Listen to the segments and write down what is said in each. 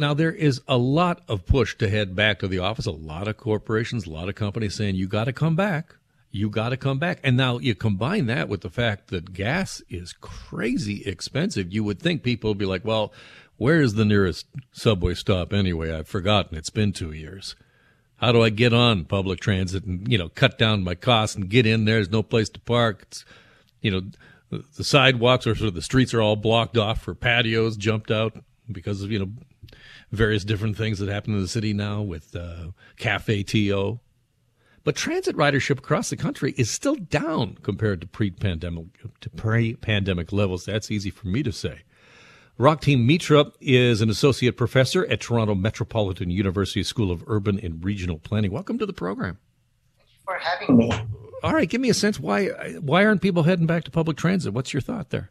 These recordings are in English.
Now, there is a lot of push to head back to the office. A lot of corporations, a lot of companies saying, you got to come back. You got to come back. And now you combine that with the fact that gas is crazy expensive. You would think people would be like, well, where is the nearest subway stop anyway? I've forgotten. It's been two years. How do I get on public transit and, you know, cut down my costs and get in there? There's no place to park. It's, you know, the sidewalks or sort of the streets are all blocked off for patios jumped out because of, you know, various different things that happen in the city now with uh, Cafe TO. But transit ridership across the country is still down compared to pre-pandemic to pre-pandemic levels. That's easy for me to say. Raktim Mitra is an associate professor at Toronto Metropolitan University School of Urban and Regional Planning. Welcome to the program. Thank you for having me. All right, give me a sense why why aren't people heading back to public transit? What's your thought there?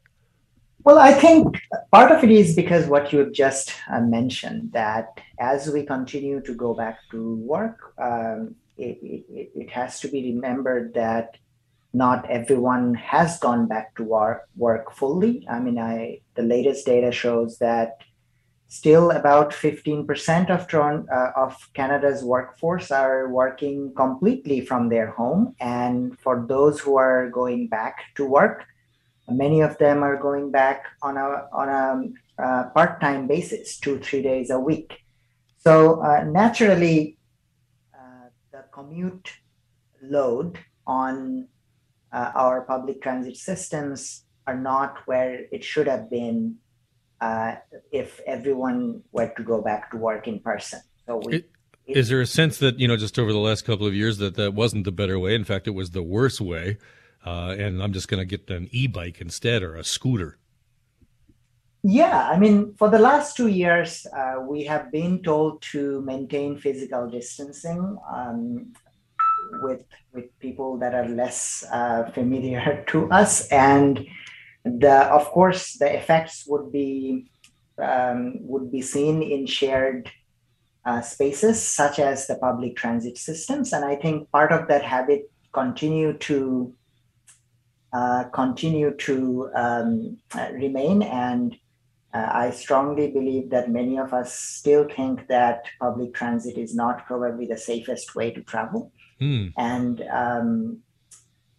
Well, I think part of it is because what you have just uh, mentioned that as we continue to go back to work, um, it, it, it, has to be remembered that not everyone has gone back to work, work fully. I mean, I the latest data shows that still about 15% of, uh, of Canada's workforce are working completely from their home. And for those who are going back to work, Many of them are going back on a on a uh, part-time basis, two three days a week. So uh, naturally, uh, the commute load on uh, our public transit systems are not where it should have been uh, if everyone were to go back to work in person. So we. It- is there a sense that you know just over the last couple of years that that wasn't the better way in fact it was the worse way uh, and I'm just going to get an e-bike instead or a scooter. Yeah, I mean, for the last two years, uh, we have been told to maintain physical distancing um, with with people that are less uh, familiar to us, and the of course the effects would be um, would be seen in shared uh, spaces such as the public transit systems, and I think part of that habit continue to continue to um, uh, remain. And uh, I strongly believe that many of us still think that public transit is not probably the safest way to travel. Mm. And um,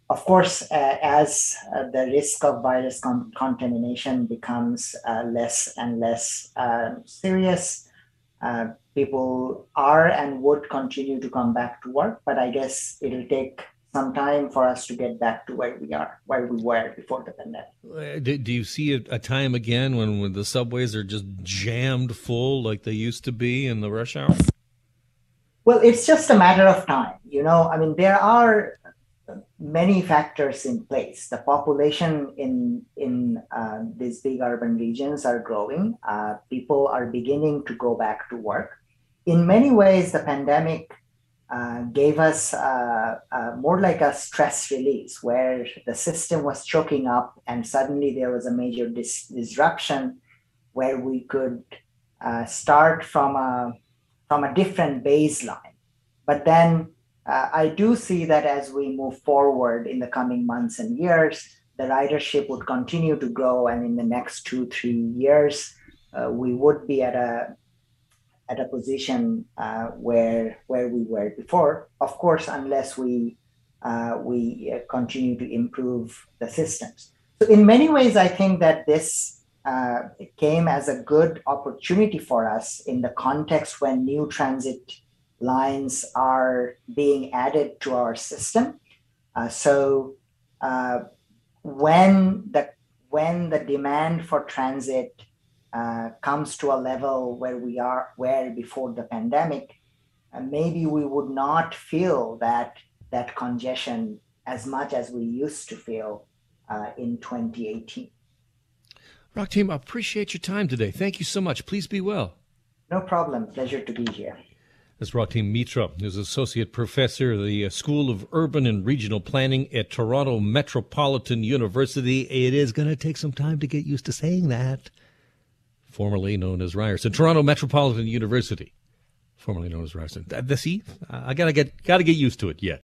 of course, uh, as uh, the risk of virus con- contamination becomes uh, less and less serious, people are and would continue to come back to work. But I guess it'll take some time for us to get back to where we are, where we were before the pandemic. Uh, do, do you see a, a, time again when, when the subways are just jammed full like they used to be in the rush hour? Well, it's just a matter of time. You know, I mean, there are many factors in place. The population in in uh, these big urban regions are growing. Uh, people are beginning to go back to work. In many ways, the pandemic uh, gave us uh, uh, more like a stress release where the system was choking up and suddenly there was a major dis- disruption where we could uh, start from a from a different baseline. But then uh, i do see that as we move forward in the coming months and years the ridership would continue to grow and in the next two three years we would be at a at a position uh, where where we were before. Of course, unless we uh, we uh, continue to improve the systems. So, in many ways, I think that this uh, came as a good opportunity for us in the context when new transit lines are being added to our system. Uh, so, uh, when the when the demand for transit uh, comes to a level where we are where before the pandemic, uh, maybe we would not feel that that congestion as much as we used to feel uh, in 2018. Raktim, I appreciate your time today. Thank you so much. Please be well. No problem. Pleasure to be here. That's Raktim Mitra, who's Associate Professor of the uh, School of Urban and Regional Planning at Toronto Metropolitan University. It is going to take some time to get used to saying that formerly known as Ryerson, Toronto Metropolitan University, formerly known as Ryerson. See, uh, I gotta get gotta get used to it yet.